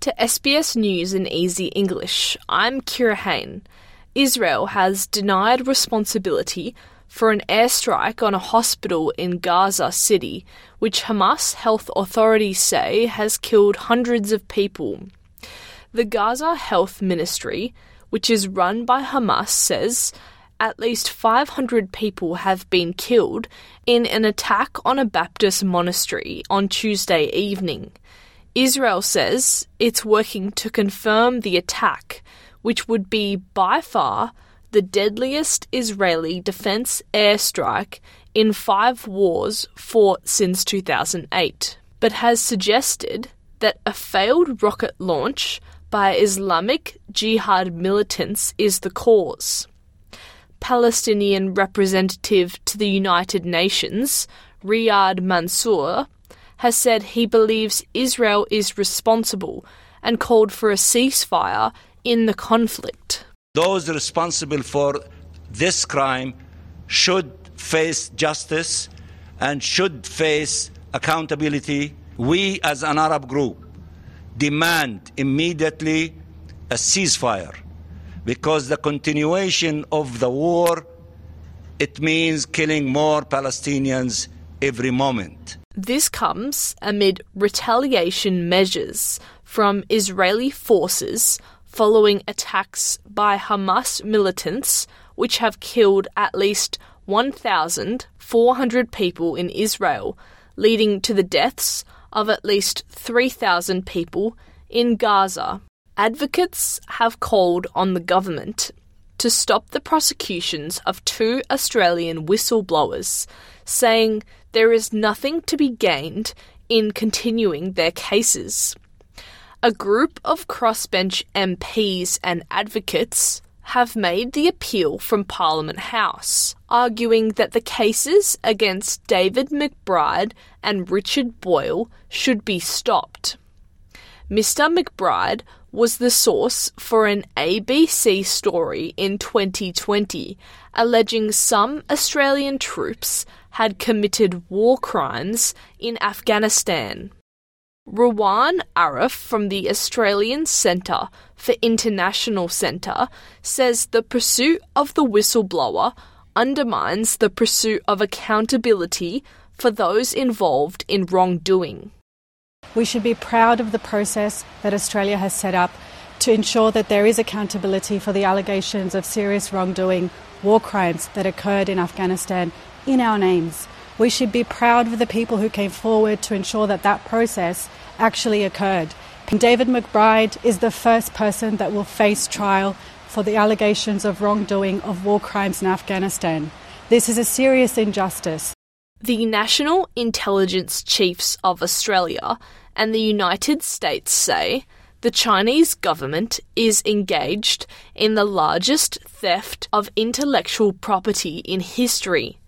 to SBS News in Easy English. I'm Kira Hain. Israel has denied responsibility for an airstrike on a hospital in Gaza City, which Hamas health authorities say has killed hundreds of people. The Gaza Health Ministry, which is run by Hamas, says at least 500 people have been killed in an attack on a Baptist monastery on Tuesday evening. Israel says it's working to confirm the attack, which would be by far the deadliest Israeli defense airstrike in five wars fought since 2008, but has suggested that a failed rocket launch by Islamic Jihad militants is the cause. Palestinian representative to the United Nations, Riyad Mansour, has said he believes Israel is responsible and called for a ceasefire in the conflict. Those responsible for this crime should face justice and should face accountability. We, as an Arab group, demand immediately a ceasefire because the continuation of the war it means killing more Palestinians every moment. This comes amid retaliation measures from Israeli forces following attacks by Hamas militants, which have killed at least 1,400 people in Israel, leading to the deaths of at least 3,000 people in Gaza. Advocates have called on the government to stop the prosecutions of two Australian whistleblowers, saying there is nothing to be gained in continuing their cases. A group of crossbench MPs and advocates have made the appeal from Parliament House, arguing that the cases against David McBride and Richard Boyle should be stopped. Mr. McBride was the source for an ABC story in 2020 alleging some Australian troops had committed war crimes in Afghanistan. Rawan Arraf from the Australian Centre for International Centre says the pursuit of the whistleblower undermines the pursuit of accountability for those involved in wrongdoing. We should be proud of the process that Australia has set up to ensure that there is accountability for the allegations of serious wrongdoing, war crimes that occurred in Afghanistan in our names. We should be proud of the people who came forward to ensure that that process actually occurred. David McBride is the first person that will face trial for the allegations of wrongdoing of war crimes in Afghanistan. This is a serious injustice. The National Intelligence Chiefs of Australia and the United States say the Chinese government is engaged in the largest theft of intellectual property in history.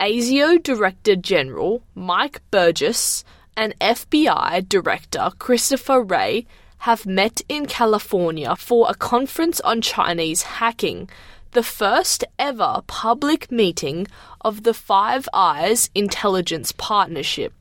ASIO Director General Mike Burgess and FBI Director Christopher Wray have met in California for a conference on Chinese hacking, the first ever public meeting of the Five Eyes Intelligence Partnership.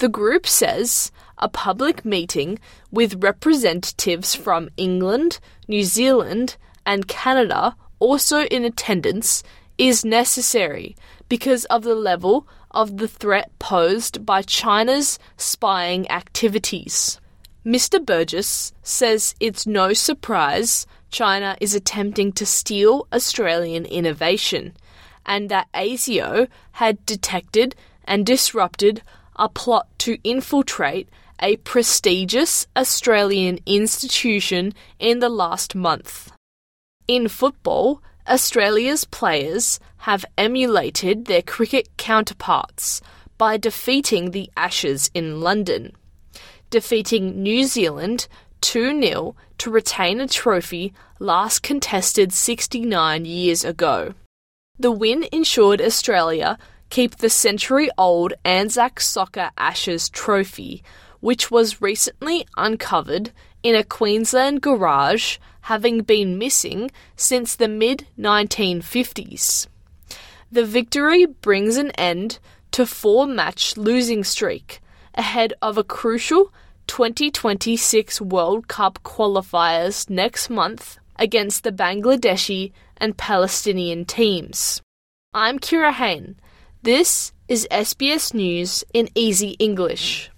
The group says a public meeting with representatives from England, New Zealand, and Canada also in attendance is necessary because of the level of the threat posed by China's spying activities. Mr. Burgess says it's no surprise China is attempting to steal Australian innovation and that ASIO had detected and disrupted a plot to infiltrate a prestigious Australian institution in the last month. In football, Australia's players have emulated their cricket counterparts by defeating the Ashes in London, defeating New Zealand 2 0 to retain a trophy last contested 69 years ago. The win ensured Australia keep the century old Anzac Soccer Ashes trophy, which was recently uncovered in a Queensland garage, having been missing since the mid 1950s. The victory brings an end to four match losing streak ahead of a crucial 2026 World Cup qualifiers next month against the Bangladeshi and Palestinian teams. I'm Kira Hain. This is SBS News in Easy English.